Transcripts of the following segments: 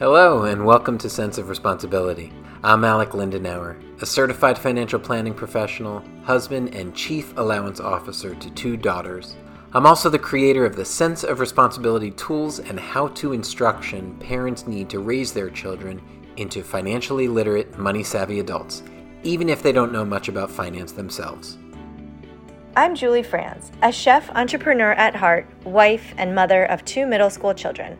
Hello, and welcome to Cents of Responsibility. I'm Alec Lindenauer, a certified financial planning professional, husband, and chief allowance officer to two daughters. I'm also the creator of the Cents of Responsibility tools and how to instruction parents need to raise their children into financially literate, money savvy adults, even if they don't know much about finance themselves. I'm Julie Frans, a chef entrepreneur at heart, wife, and mother of two middle school children.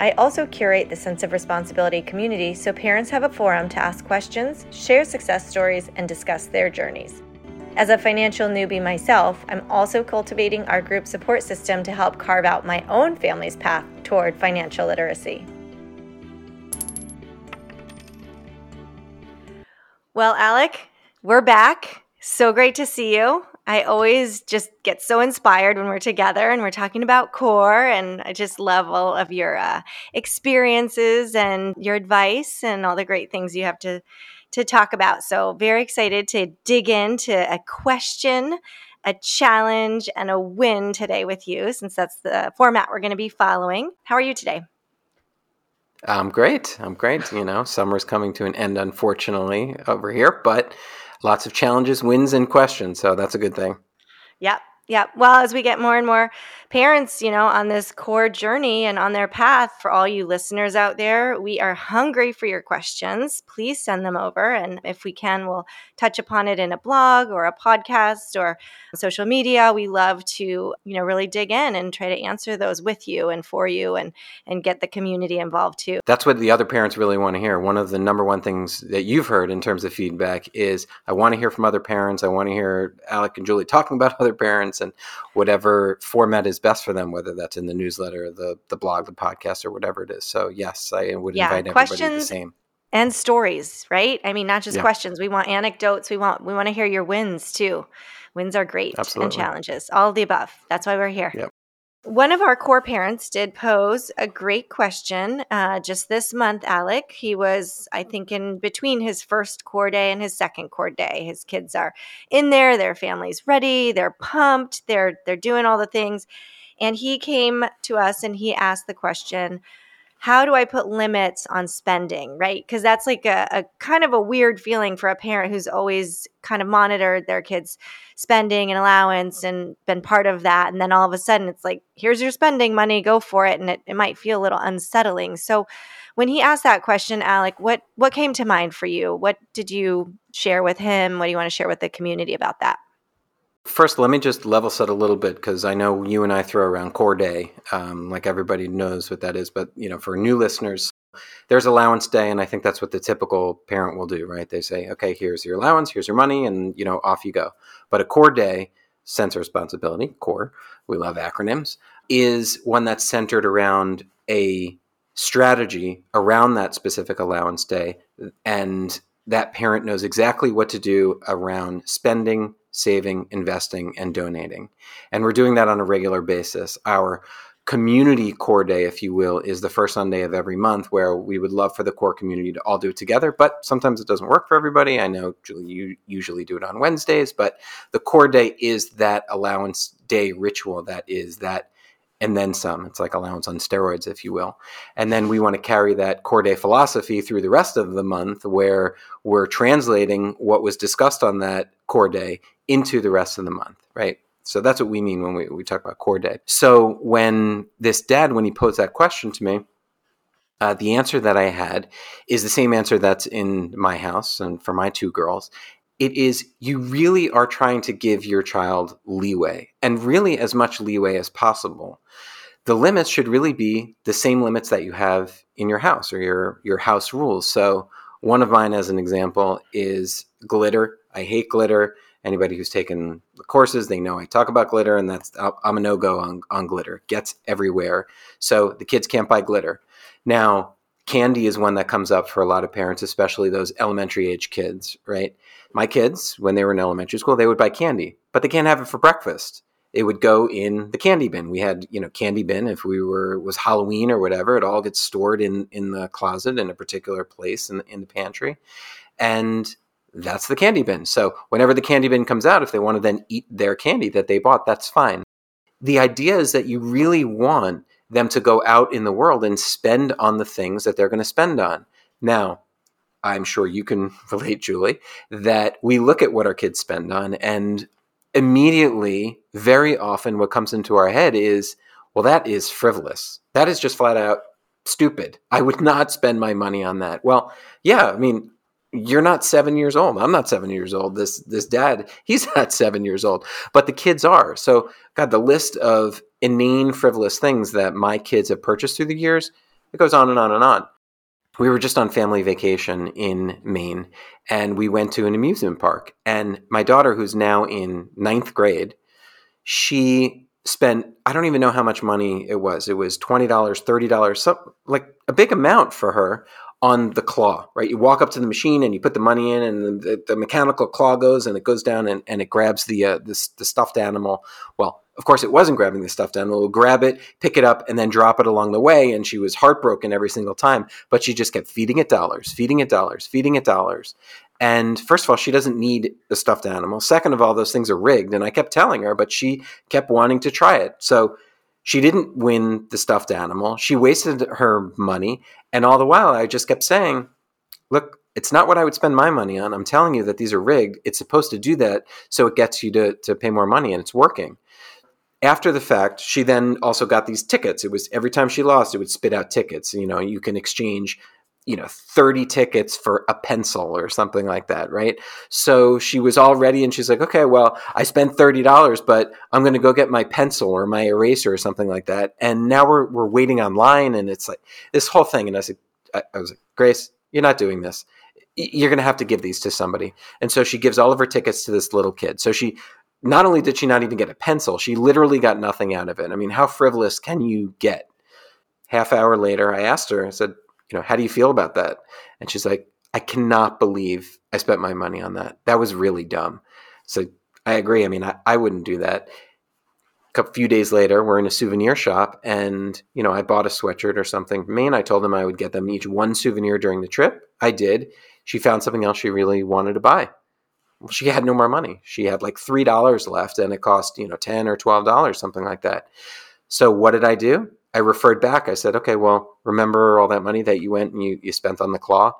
I also curate the Cents of Responsibility community so parents have a forum to ask questions, share success stories, and discuss their journeys. As a financial newbie myself, I'm also cultivating our group support system to help carve out my own family's path toward financial literacy. Well, Alec, we're back. So great to see you. I always just get so inspired when we're together and we're talking about core, and I just love all of your uh, experiences and your advice and all the great things you have to to talk about. So very excited to dig into a question, a challenge, and a win today with you, since that's the format we're going to be following. How are you today? I'm great. I'm great. You know, summer's coming to an end, unfortunately, over here, but lots of challenges, wins, and questions. So that's a good thing. Yep. Yep. Well, as we get more and more parents, you know, on this core journey and on their path, for all you listeners out there, we are hungry for your questions. Please send them over. And if we can, we'll touch upon it in a blog or a podcast or social media. We love to, you know, really dig in and try to answer those with you and for you and and get the community involved too. That's what the other parents really want to hear. One of the number one things that you've heard in terms of feedback is I want to hear from other parents. I want to hear Alec and Julie talking about other parents and whatever format is best for them, whether that's in the newsletter, the the blog, the podcast, or whatever it is. So yes, I would yeah, invite everybody the same and stories, right? I mean, not just yeah. questions. We want anecdotes. We want we want to hear your wins too. Wins are great Absolutely. and challenges, all the above. That's why we're here. Yep. One of our core parents did pose a great question uh, just this month, Alec. He was, I think, in between his first core day and his second core day. His kids are in there, their family's ready, they're pumped, they're they're doing all the things. And he came to us and he asked the question, how do I put limits on spending, right? Because that's like a, a, kind of a weird feeling for a parent who's always kind of monitored their kids' spending and allowance and been part of that. And then all of a sudden it's like, here's your spending money, go for it. And it, it might feel a little unsettling. So when he asked that question, Alec, what what came to mind for you? What did you share with him? What do you want to share with the community about that? First, let me just level set a little bit because I know you and I throw around Core Day, um, like everybody knows what that is. But you know, for new listeners, there's allowance day, and I think that's what the typical parent will do, right? They say, "Okay, here's your allowance, here's your money, and you know, off you go." But a Core Day, sense responsibility, Core, we love acronyms, is one that's centered around a strategy around that specific allowance day, and that parent knows exactly what to do around spending saving, investing, and donating. And we're doing that on a regular basis. Our community core day, if you will, is the first Sunday of every month where we would love for the core community to all do it together. But sometimes it doesn't work for everybody. I know, Julie, you usually do it on Wednesdays, but the core day is that allowance day ritual that is that and then some. It's like allowance on steroids, if you will. And then we want to carry that core day philosophy through the rest of the month where we're translating what was discussed on that core day into the rest of the month, right? So that's what we mean when we, we talk about core day. So when this dad, when he posed that question to me, uh, the answer that I had is the same answer that's in my house and for my two girls it is you really are trying to give your child leeway and really as much leeway as possible. The limits should really be the same limits that you have in your house or your your house rules. So one of mine as an example is glitter. I hate glitter. Anybody who's taken the courses, they know I talk about glitter, and that's I'm a no go on, on glitter. Gets everywhere, so the kids can't buy glitter. Now, candy is one that comes up for a lot of parents, especially those elementary age kids, right? My kids, when they were in elementary school, they would buy candy, but they can't have it for breakfast. It would go in the candy bin. We had, you know, candy bin if we were was Halloween or whatever. It all gets stored in in the closet in a particular place in in the pantry, and that's the candy bin. So whenever the candy bin comes out, if they want to then eat their candy that they bought, that's fine. The idea is that you really want them to go out in the world and spend on the things that they're going to spend on. Now, I'm sure you can relate, Julie, that we look at what our kids spend on, and immediately, very often, what comes into our head is, well, that is frivolous. That is just flat out stupid. I would not spend my money on that. Well, yeah, I mean, you're not seven years old. I'm not seven years old. This this dad, he's not seven years old, but the kids are. So, God, the list of inane, frivolous things that my kids have purchased through the years, it goes on and on and on. We were just on family vacation in Maine, and we went to an amusement park. And my daughter, who's now in ninth grade, she spent I don't even know how much money it was. It was twenty dollars, thirty dollars, something like a big amount for her on the claw, right? You walk up to the machine and you put the money in, and the, the mechanical claw goes and it goes down and, and it grabs the, uh, the, the stuffed animal. Well, of course, it wasn't grabbing the stuffed animal. It would grab it, pick it up, and then drop it along the way. And she was heartbroken every single time. But she just kept feeding it dollars, feeding it dollars, feeding it dollars. And first of all, she doesn't need a stuffed animal. Second of all, those things are rigged. And I kept telling her, but she kept wanting to try it. So she didn't win the stuffed animal. She wasted her money. And all the while, I just kept saying, look, it's not what I would spend my money on. I'm telling you that these are rigged. It's supposed to do that so it gets you to, to pay more money, and it's working. After the fact, she then also got these tickets. It was every time she lost, it would spit out tickets. You know, you can exchange you know 30 tickets for a pencil or something like that right? So she was all ready and she's like okay well i spent $30 but i'm going to go get my pencil or my eraser or something like that. And now we're, we're waiting online and it's like this whole thing and i said i, was like grace you're not doing this. You're going to have to give these to somebody. And so she gives all of her tickets to this little kid. So she not only did she not even get a pencil she literally got nothing out of it. I mean how frivolous can you get? Half hour later i asked her i said you know, how do you feel about that? And she's like, I cannot believe I spent my money on that. That was really dumb. So I agree. I mean, I, I wouldn't do that. A few days later, we're in a souvenir shop, and you know, I bought a sweatshirt or something for me, and I told them I would get them each one souvenir during the trip. I did. She found something else she really wanted to buy. She had no more money. She had like three dollars left, and it cost you know ten or twelve dollars, something like that. So what did I do? I referred back. I said, okay, well, remember all that money that you went and you, you spent on the claw?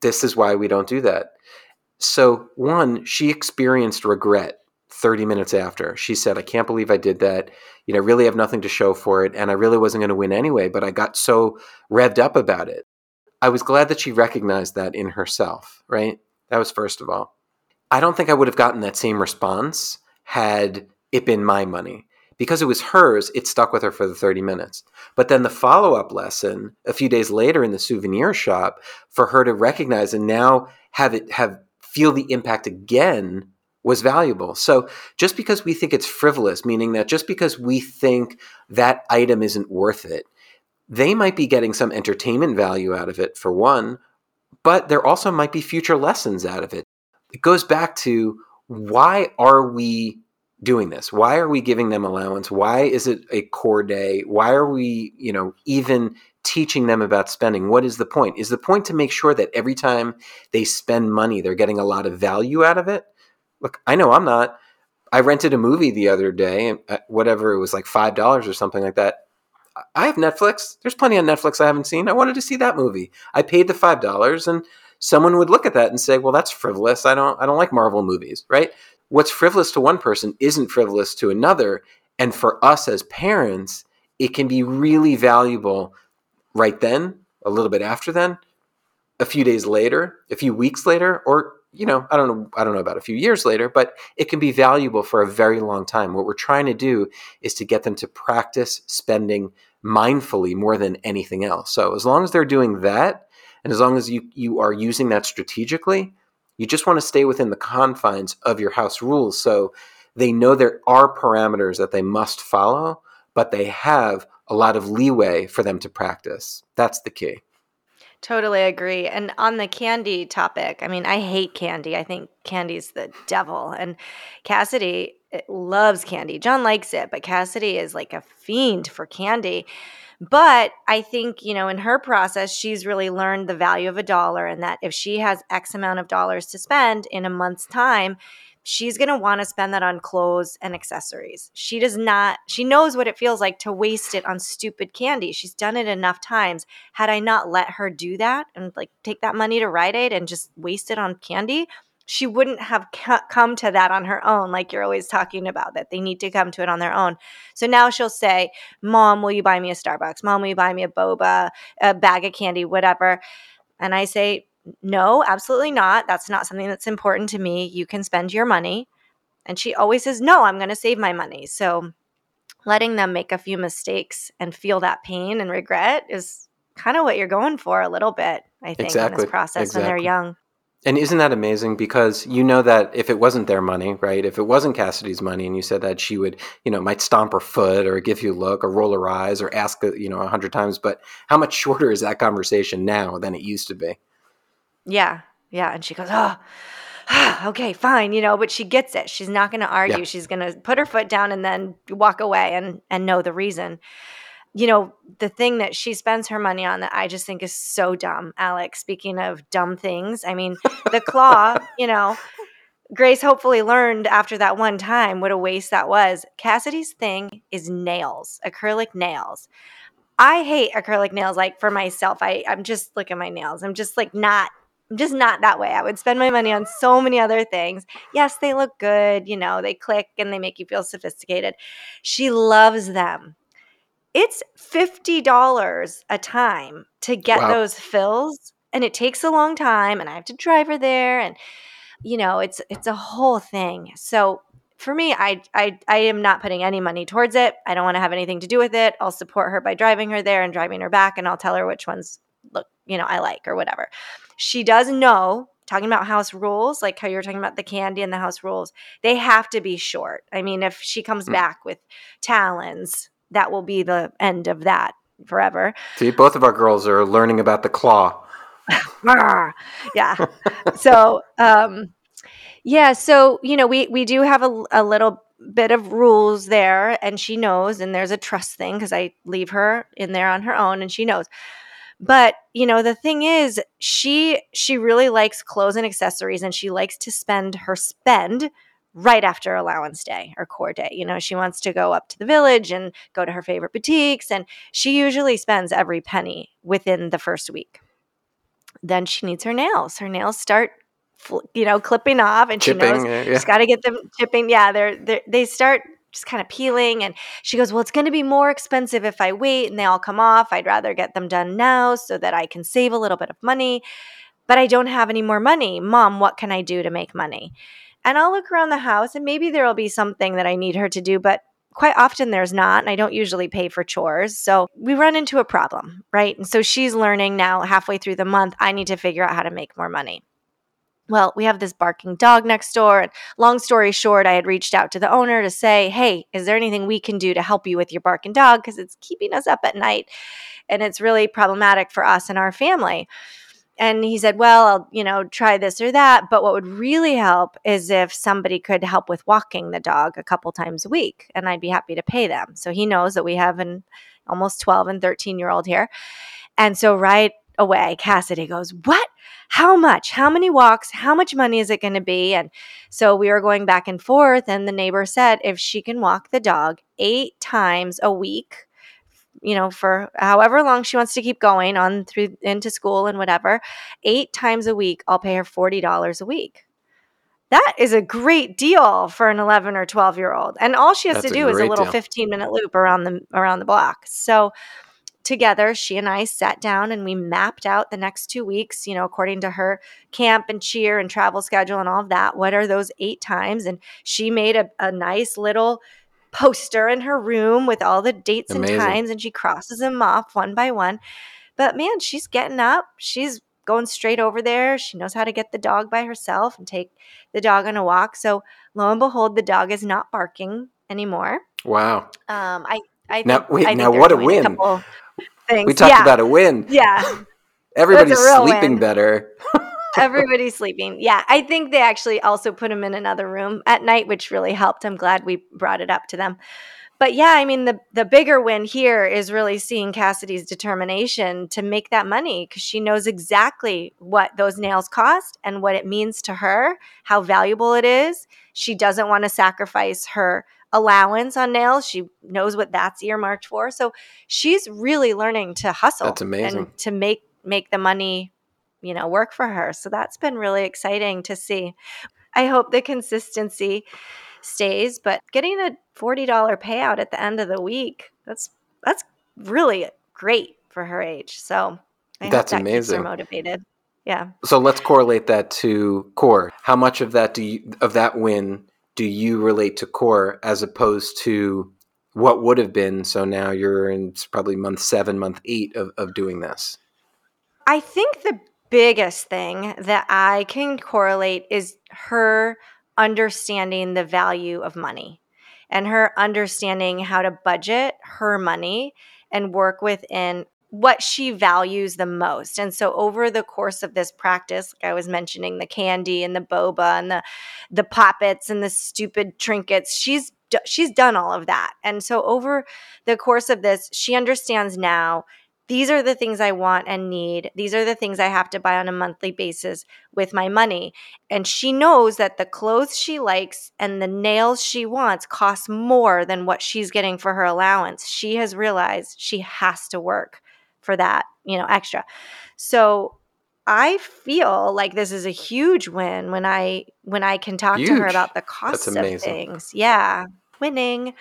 This is why we don't do that. So, one, she experienced regret 30 minutes after. She said, I can't believe I did that. You know, I really have nothing to show for it. And I really wasn't going to win anyway, but I got so revved up about it. I was glad that she recognized that in herself, right? That was first of all. I don't think I would have gotten that same response had it been my money because it was hers, it stuck with her for the 30 minutes. But then the follow up lesson a few days later in the souvenir shop for her to recognize and now have it have feel the impact again was valuable. So just because we think it's frivolous, meaning that just because we think that item isn't worth it, they might be getting some entertainment value out of it for one, but there also might be future lessons out of it. It goes back to why are we doing this? Why are we giving them allowance? Why is it a core day? Why are we, you know, even teaching them about spending? What is the point? Is the point to make sure that every time they spend money, they're getting a lot of value out of it? Look, I know I'm not. I rented a movie the other day, uh, whatever it was like $5 or something like that. I have Netflix. There's plenty on Netflix I haven't seen. I wanted to see that movie. I paid the $5 and someone would look at that and say, "Well, that's frivolous. I don't I don't like Marvel movies." Right? What's frivolous to one person isn't frivolous to another. And for us as parents, it can be really valuable right then, a little bit after then, a few days later, a few weeks later, or you know, I don't know, I don't know about a few years later, but it can be valuable for a very long time. What we're trying to do is to get them to practice spending mindfully more than anything else. So as long as they're doing that, and as long as you you are using that strategically, you just want to stay within the confines of your house rules. So they know there are parameters that they must follow, but they have a lot of leeway for them to practice. That's the key. Totally agree. And on the candy topic, I mean, I hate candy. I think candy's the devil. And Cassidy eh, loves candy. John likes it, but Cassidy is like a fiend for candy. But I think, you know, in her process, she's really learned the value of a dollar and that if she has X amount of dollars to spend in a month's time, she's going to want to spend that on clothes and accessories. She does not, she knows what it feels like to waste it on stupid candy. She's done it enough times. Had I not let her do that and like take that money to Rite Aid and just waste it on candy, she wouldn't have come to that on her own, like you're always talking about, that they need to come to it on their own. So now she'll say, Mom, will you buy me a Starbucks? Mom, will you buy me a boba, a bag of candy, whatever? And I say, no, absolutely not. That's not something that's important to me. You can spend your money. And she always says, no, I'm going to save my money. So letting them make a few mistakes and feel that pain and regret is kind of what you're going for a little bit, I think, exactly. in this process exactly. when they're young. And isn't that amazing? Because you know that if it wasn't their money, right? If it wasn't Cassidy's money, and you said that she would, you know, might stomp her foot or give you a look or roll her eyes or ask, uh, you know, a hundred times. But how much shorter is that conversation now than it used to be? Yeah. Yeah. And she goes, Oh, okay, fine, you know, but she gets it. She's not going to argue. Yeah. She's going to put her foot down and then walk away and and know the reason. You know, the thing that she spends her money on that I just think is so dumb, Alec. Speaking of dumb things, I mean, the claw, you know, Grace hopefully learned after that one time what a waste that was. Cassidy's thing is nails, acrylic nails. I hate acrylic nails like for myself. I I'm just look at my nails. I'm just like not I'm just not that way. I would spend my money on so many other things. Yes, they look good, you know, they click and they make you feel sophisticated. She loves them. It's $50 a time to get wow. those fills and it takes a long time and I have to drive her there and you know, it's it's a whole thing. So for me, I, I I am not putting any money towards it. I don't want to have anything to do with it. I'll support her by driving her there and driving her back and I'll tell her which ones look, you know, I like or whatever she does know talking about house rules, like how you're talking about the candy and the house rules, they have to be short. I mean, if she comes mm. back with talons, that will be the end of that forever. See, both of our girls are learning about the claw. yeah. so, um, yeah. So, you know, we, we do have a, a little bit of rules there and she knows, and there's a trust thing because I leave her in there on her own and she knows. But, you know, the thing is she she really likes clothes and accessories and she likes to spend her spend right after allowance day or core day. You know, she wants to go up to the village and go to her favorite boutiques and she usually spends every penny within the first week. Then she needs her nails. Her nails start you know clipping off and chipping, she knows yeah. she's got to get them chipping yeah they're, they're they start just kind of peeling. And she goes, Well, it's going to be more expensive if I wait and they all come off. I'd rather get them done now so that I can save a little bit of money. But I don't have any more money. Mom, what can I do to make money? And I'll look around the house and maybe there will be something that I need her to do, but quite often there's not. And I don't usually pay for chores. So we run into a problem, right? And so she's learning now halfway through the month, I need to figure out how to make more money well, we have this barking dog next door. And long story short, I had reached out to the owner to say, hey, is there anything we can do to help you with your barking dog? Because it's keeping us up at night and it's really problematic for us and our family. And he said, well, I'll, you know, try this or that. But what would really help is if somebody could help with walking the dog a couple times a week. And I'd be happy to pay them. So he knows that we have an almost 12 and 13 year old here. And so right away, Cassidy goes, What? How much? How many walks? How much money is it going to be? And so we were going back and forth. And the neighbor said, If she can walk the dog eight times a week, you know, for however long she wants to keep going on through into school and whatever, eight times a week, I'll pay her $40 a week. That is a great deal for an 11 or 12 year old. And all she has That's to do is a little deal. 15 minute loop around the around the block. So together, she and I sat down and we mapped out the next two weeks, you know, according to her camp and cheer and travel schedule and all of that. What are those eight times? And she made a, a nice little poster in her room with all the dates Amazing. and times and she crosses them off one by one. But man, she's getting up. She's going straight over there. She knows how to get the dog by herself and take the dog on a walk. So lo and behold, the dog is not barking anymore. Wow. Um, I I now, wait, I now what a win! A. We talked yeah. about a win. Yeah. Everybody's sleeping win. better. Everybody's sleeping. Yeah. I think they actually also put him in another room at night, which really helped. I'm glad we brought it up to them. but yeah, I mean the the bigger win here is really seeing Cassidy's determination to make that money because she knows exactly what those nails cost and what it means to her, how valuable it is. She doesn't want to sacrifice her allowance on nails. She knows what that's earmarked for. So she's really learning to hustle. That's amazing. And to make make the money, you know, work for her. So that's been really exciting to see. I hope the consistency stays, but getting a $40 payout at the end of the week, that's that's really great for her age. So I that's that amazing. keeps her motivated. Yeah. So let's correlate that to core. How much of that do you of that win do you relate to core as opposed to what would have been? So now you're in probably month seven, month eight of, of doing this. I think the biggest thing that I can correlate is her understanding the value of money and her understanding how to budget her money and work within what she values the most. And so over the course of this practice, like I was mentioning the candy and the boba and the the poppets and the stupid trinkets, she's she's done all of that. And so over the course of this, she understands now these are the things I want and need. These are the things I have to buy on a monthly basis with my money. And she knows that the clothes she likes and the nails she wants cost more than what she's getting for her allowance. She has realized she has to work for that, you know, extra. So I feel like this is a huge win when I when I can talk Huge. to her about the costs of things. Yeah, winning.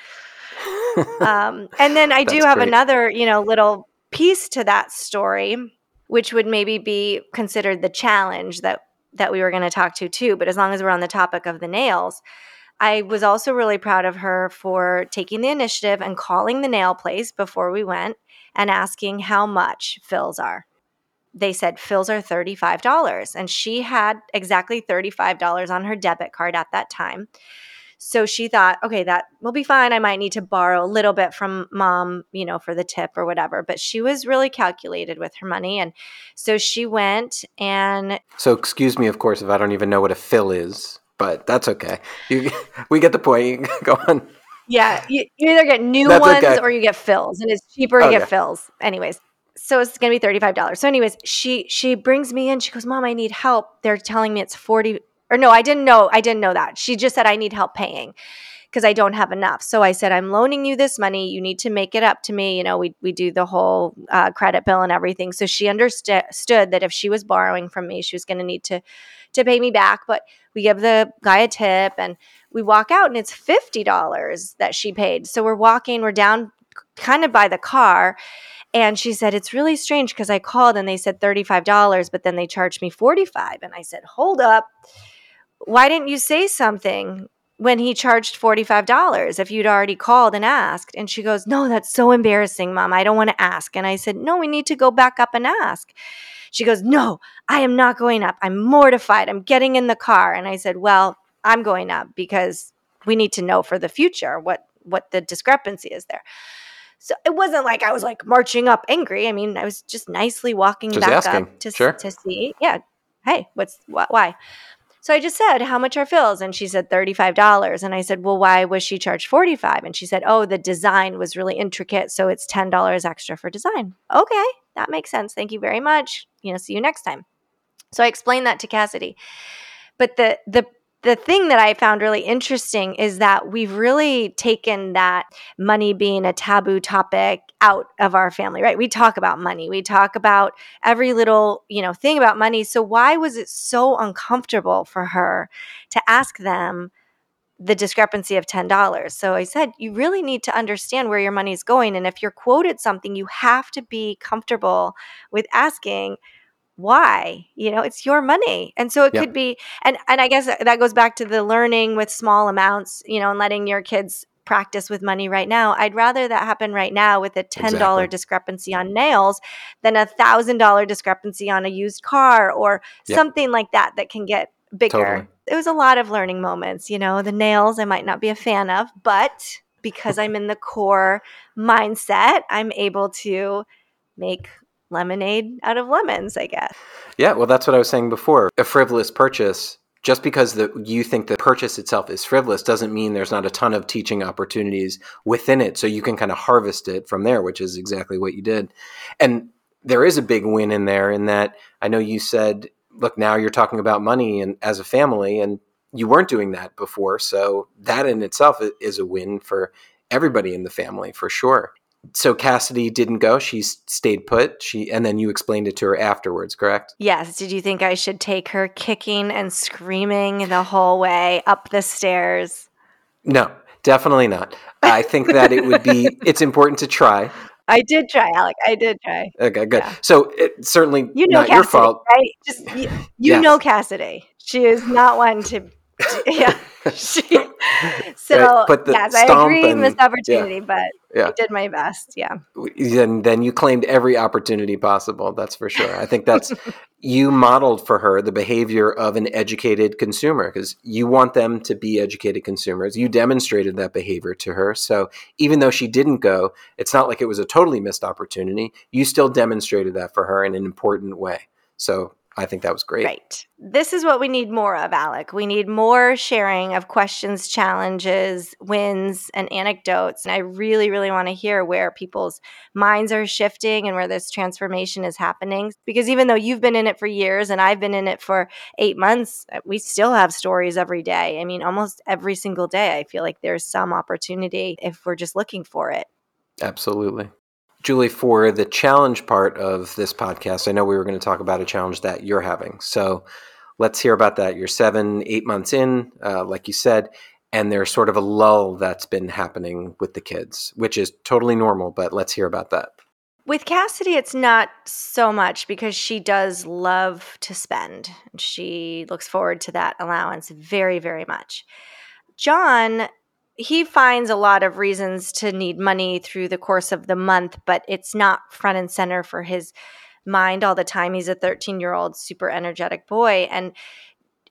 um, and then I do That's have great. another, you know, little piece to that story, which would maybe be considered the challenge that that we were going to talk to too. But as long as we're on the topic of the nails, I was also really proud of her for taking the initiative and calling the nail place before we went and asking how much fills are. They said fills are $35. And she had exactly $35 on her debit card at that time. So she thought, okay, that will be fine. I might need to borrow a little bit from mom, you know, for the tip or whatever. But she was really calculated with her money. And so she went and So excuse me, of course, if I don't even know what a fill is, but that's okay. You, we get the point. You Go on. Yeah, you, you either get new That's ones okay. or you get fills, and it's cheaper to Okay. get fills. Anyways, so it's gonna be thirty five dollars. So, anyways, she she brings me in. She goes, "Mom, I need help." They're telling me it's forty. Or no, I didn't know. I didn't know that. She just said I need help paying because I don't have enough. So I said, I'm loaning you this money. You need to make it up to me. You know, we we do the whole uh, credit bill and everything. So she understood that if she was borrowing from me, she was going to need to to pay me back. But we give the guy a tip and we walk out and it's $50 that she paid. So we're walking, we're down kind of by the car. And she said, It's really strange because I called and they said $35, but then they charged me 45 And I said, Hold up. Why didn't you say something when he charged $45 if you'd already called and asked? And she goes, No, that's so embarrassing, mom. I don't want to ask. And I said, No, we need to go back up and ask. She goes, No, I am not going up. I'm mortified. I'm getting in the car. And I said, Well, I'm going up because we need to know for the future what what the discrepancy is there. So it wasn't like I was like marching up angry. I mean, I was just nicely walking Just back asking. up to Sure. to see. Yeah, hey, what's wh- why? So I just said, "How much are fills?" And she said thirty-five dollars. And I said, "Well, why was she charged forty-five? And she said, "Oh, the design was really intricate, so it's ten dollars extra for design." Okay, that makes sense. Thank you very much. You know, see you next time. So I explained that to Cassidy. But the the the thing that I found really interesting is that we've really taken that money being a taboo topic out of our family, right? We talk about money. We talk about every little, you know, thing about money. So why was it so uncomfortable for her to ask them the discrepancy of $10? So I said, you really need to understand where your money is going and if you're quoted something, you have to be comfortable with asking why you know it's your money and so it Yeah. could be and and i guess that goes back to the learning with small amounts you know and letting your kids practice with money right now i'd rather that happen right now with a $10 Exactly. discrepancy on nails than a thousand dollar discrepancy on a used car or Yeah. something like that that can get bigger Totally. it was a lot of learning moments you know the nails i might not be a fan of but because i'm in the core mindset i'm able to make lemonade out of lemons i guess Yeah, well, that's what I was saying before. A frivolous purchase just because the, you think the purchase itself is frivolous doesn't mean there's not a ton of teaching opportunities within it. So you can kind of harvest it from there, which is exactly what you did. And there is a big win in there in that I know you said, look, now you're talking about money and as a family, and you weren't doing that before. So that in itself is a win for everybody in the family for sure. So Cassidy didn't go. She stayed put. She and then you explained it to her afterwards, correct? Yes. Did you think I should take her kicking and screaming the whole way up the stairs? No, definitely not. I think that it would be it's important to try. I did try, Alec. I did try. Okay, good. Yeah. So it, certainly you know not Cassidy, your fault, right? Just you, you yes. know Cassidy. She is not one to yeah. so right. yes, I agree and, this opportunity, yeah. but yeah. I did my best. Yeah. And then you claimed every opportunity possible. That's for sure. I think that's you modeled for her the behavior of an educated consumer because you want them to be educated consumers. You demonstrated that behavior to her. So even though she didn't go, it's not like it was a totally missed opportunity. You still demonstrated that for her in an important way. So I think that was great. Right. This is what we need more of, Alec. We need more sharing of questions, challenges, wins, and anecdotes. And I really, really want to hear where people's minds are shifting and where this transformation is happening. Because even though you've been in it for years and I've been in it for eight months, uh, we still have stories every day. I mean, almost every single day, I feel like there's some opportunity if we're just looking for it. Absolutely. Julie, for the challenge part of this podcast, I know we were going to talk about a challenge that you're having. So let's hear about that. You're seven, eight months in, uh, like you said, and there's sort of a lull that's been happening with the kids, which is totally normal, but let's hear about that. With Cassidy, it's not so much because she does love to spend. She looks forward to that allowance very, very much. John he finds a lot of reasons to need money through the course of the month, but it's not front and center for his mind all the time. He's a 13 year old, super energetic boy. And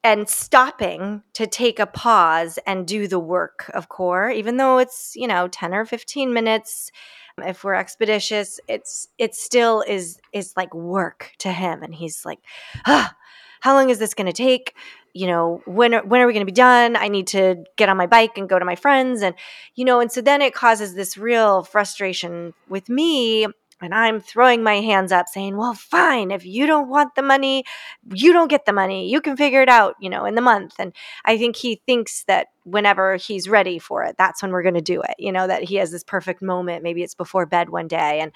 and stopping to take a pause and do the work of core even though it's you know 10 or 15 minutes if we're expeditious it's it still is is like work to him and he's like ah, how long is this going to take you know when are, when are we going to be done? I need to get on my bike and go to my friends and you know and so then it causes this real frustration with me and i'm throwing my hands up saying well fine if you don't want the money you don't get the money you can figure it out you know in the month. And i think he thinks that whenever he's ready for it that's when we're going to do it you know that he has this perfect moment maybe it's before bed one day and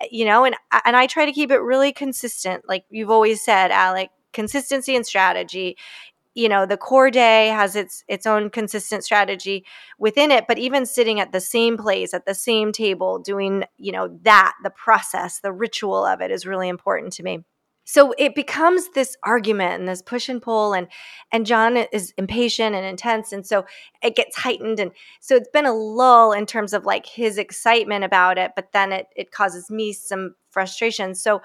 eh, you know and and i try to keep it really consistent like you've always said alec consistency and strategy you know the core day has its its own consistent strategy within it but even sitting at the same place at the same table doing you know that the process the ritual of it is really important to me. So it becomes this argument and this push and pull and and john is impatient and intense and so it gets heightened and so it's been a lull in terms of like his excitement about it but then it it causes me some frustration. So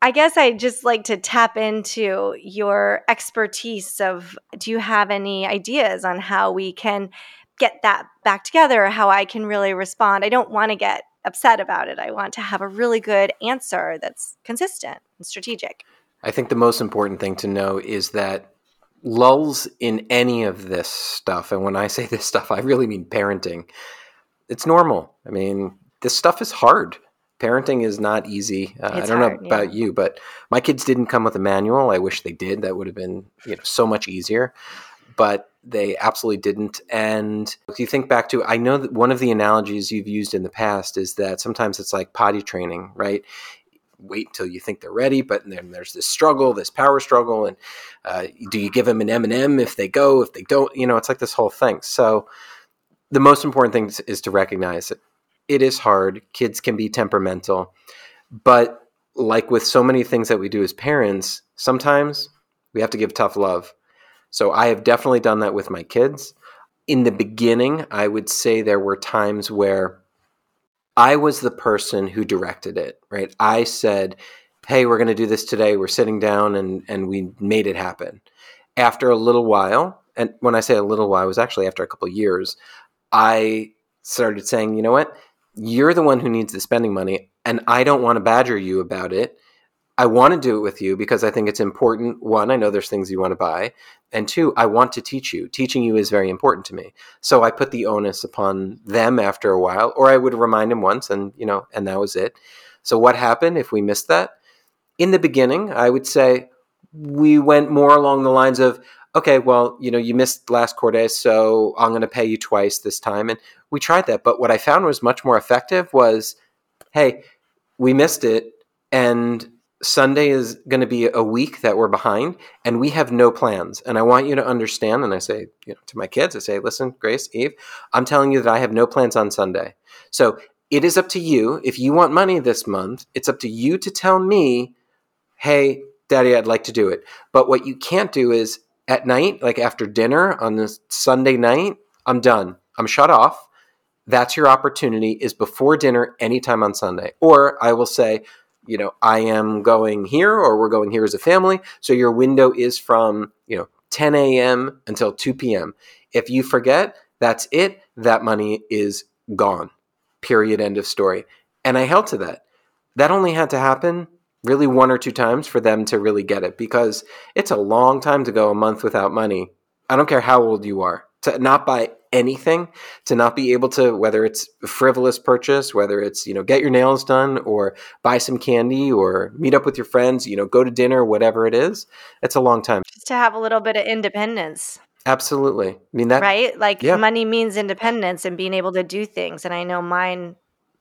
I guess I just like to tap into your expertise of do you have any ideas on how we can get that back together how I can really respond? I don't want to get upset about it. I want to have a really good answer that's consistent and strategic. I think the most important thing to know is that lulls in any of this stuff, and when I say this stuff, I really mean parenting, it's normal. I mean, this stuff is hard parenting is not easy. Uh, I don't hard, know about yeah. you, but my kids didn't come with a manual. I wish they did. That would have been you know, so much easier. But they absolutely didn't. And if you think back to, I know that one of the analogies you've used in the past is that sometimes it's like potty training, right? Wait until you think they're ready, but then there's this struggle, this power struggle, and uh, do you give them an M and m if they go? If they don't, you know, it's like this whole thing. So the most important thing is to recognize it it is hard. Kids can be temperamental. But like with so many things that we do as parents, sometimes we have to give tough love. So I have definitely done that with my kids. In the beginning, I would say there were times where I was the person who directed it, right? I said, "Hey, we're going to do this today. We're sitting down and and we made it happen." After a little while, and when I say a little while, it was actually after a couple years, I started saying, "You know what? You're the one who needs the spending money and I don't want to badger you about it. I want to do it with you because I think it's important. One, I know there's things you want to buy. And two, I want to teach you. Teaching you is very important to me. So I put the onus upon them after a while, or I would remind them once and, you know, and that was it. So what happened if we missed that? In the beginning, I would say we went more along the lines of, okay, well, you know, you missed last quarter, so I'm going to pay you twice this time. And we tried that. But what I found was much more effective was, hey, we missed it. And Sunday is going to be a week that we're behind and we have no plans. And I want you to understand. And I say, you know, to my kids, I say, listen, Grace, Eve, I'm telling you that I have no plans on Sunday. So it is up to you. If you want money this month, it's up to you to tell me, hey, daddy, I'd like to do it. But what you can't do is at night, like after dinner on this Sunday night, I'm done. I'm shut off. That's your opportunity is before dinner anytime on Sunday. Or I will say, you know, I am going here or we're going here as a family. So your window is from, you know, 10 a.m. until 2 p.m. If you forget, that's it. That money is gone. Period. End of story. And I held to that. That only had to happen really one or two times for them to really get it because it's a long time to go a month without money. I don't care how old you are. To not buy anything to not be able to whether it's a frivolous purchase whether it's you know get your nails done or buy some candy or meet up with your friends you know go to dinner whatever it is it's a long time. Just to have a little bit of independence. Absolutely. I mean that right? Like yeah. money means independence and being able to do things and i know mine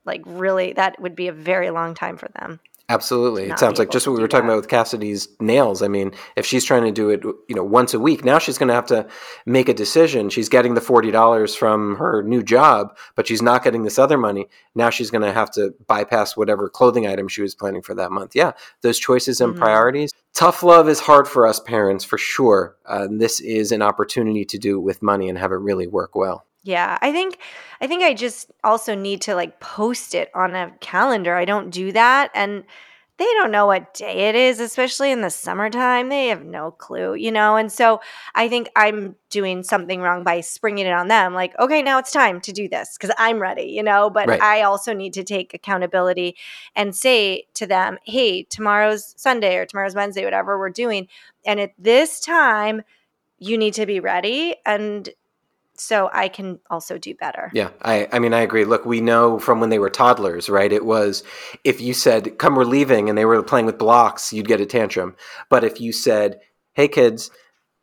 like really that would be a very long time for them Absolutely. It sounds like just what we were talking that. about with Cassidy's nails. I mean, if she's trying to do it, you know, once a week, now she's going to have to make a decision. She's getting the $40 from her new job, but she's not getting this other money. Now she's going to have to bypass whatever clothing item she was planning for that month. Yeah, those choices and mm-hmm. priorities. Tough love is hard for us parents for sure. Uh, this is an opportunity to do it with money and have it really work well. Yeah, I think I think I just also need to like post it on a calendar. I don't do that and they don't know what day it is, especially in the summertime. They have no clue, you know? And so I think I'm doing something wrong by springing it on them. Like, okay, now it's time to do this because I'm ready, you know? But right. I also need to take accountability and say to them, hey, tomorrow's Sunday or tomorrow's Wednesday, whatever we're doing. And at this time, you need to be ready. And so I can also do better. Yeah, I, I mean, I agree. Look, we know from when they were toddlers, right? It was if you said, come, we're leaving, and they were playing with blocks, you'd get a tantrum. But if you said, hey, kids,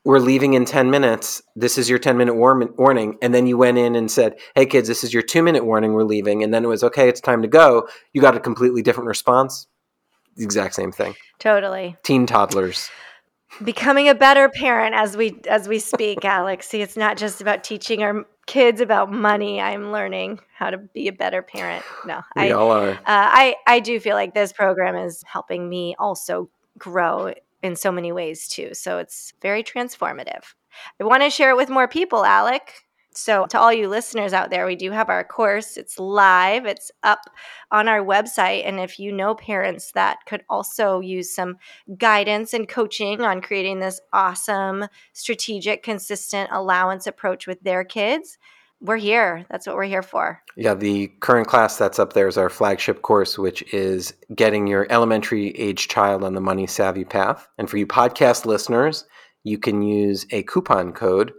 we're leaving in 10 minutes, this is your 10 minute war- warning. And then you went in and said, hey, kids, this is your two minute warning, we're leaving. And then it was, okay, it's time to go. You got a completely different response. The exact same thing. Totally. Teen toddlers becoming a better parent as we as we speak alec. See it's not just about teaching our kids about money. I'm learning how to be a better parent. No we I, all are. uh, i i do feel like this program is helping me also grow in so many ways too. So it's very transformative. I want to share it with more people alec so, to all you listeners out there, we do have our course. It's live, it's up on our website. And if you know parents that could also use some guidance and coaching on creating this awesome, strategic, consistent allowance approach with their kids, we're here. That's what we're here for. Yeah, the current class that's up there is our flagship course, which is getting your elementary age child on the money savvy path. And for you podcast listeners, you can use a coupon code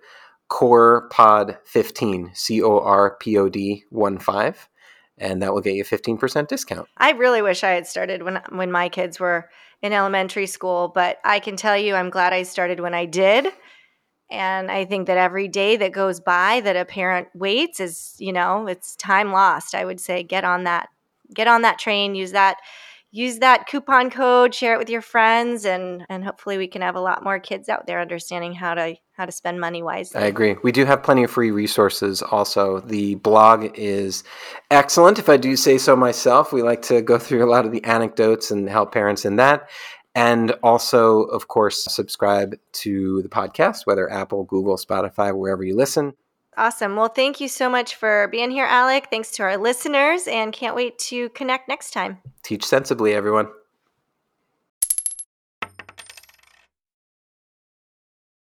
CORPOD 15, C O R P O D 1 5, and that will get you a 15% discount. I really wish I had started when when my kids were in elementary school, but I can tell you I'm glad I started when I did. And I think that every day that goes by that a parent waits is, you know, it's time lost. I would say get on that get on that train, use that use that coupon code, share it with your friends, and and hopefully we can have a lot more kids out there understanding how to how to spend money wisely. I agree. We do have plenty of free resources. Also, the blog is excellent. If I do say so myself, we like to go through a lot of the anecdotes and help parents in that. And also, of course, subscribe to the podcast, whether Apple, Google, Spotify, wherever you listen. Awesome. Well, thank you so much for being here, Alec. Thanks to our listeners, and can't wait to connect next time. Teach sensibly, everyone.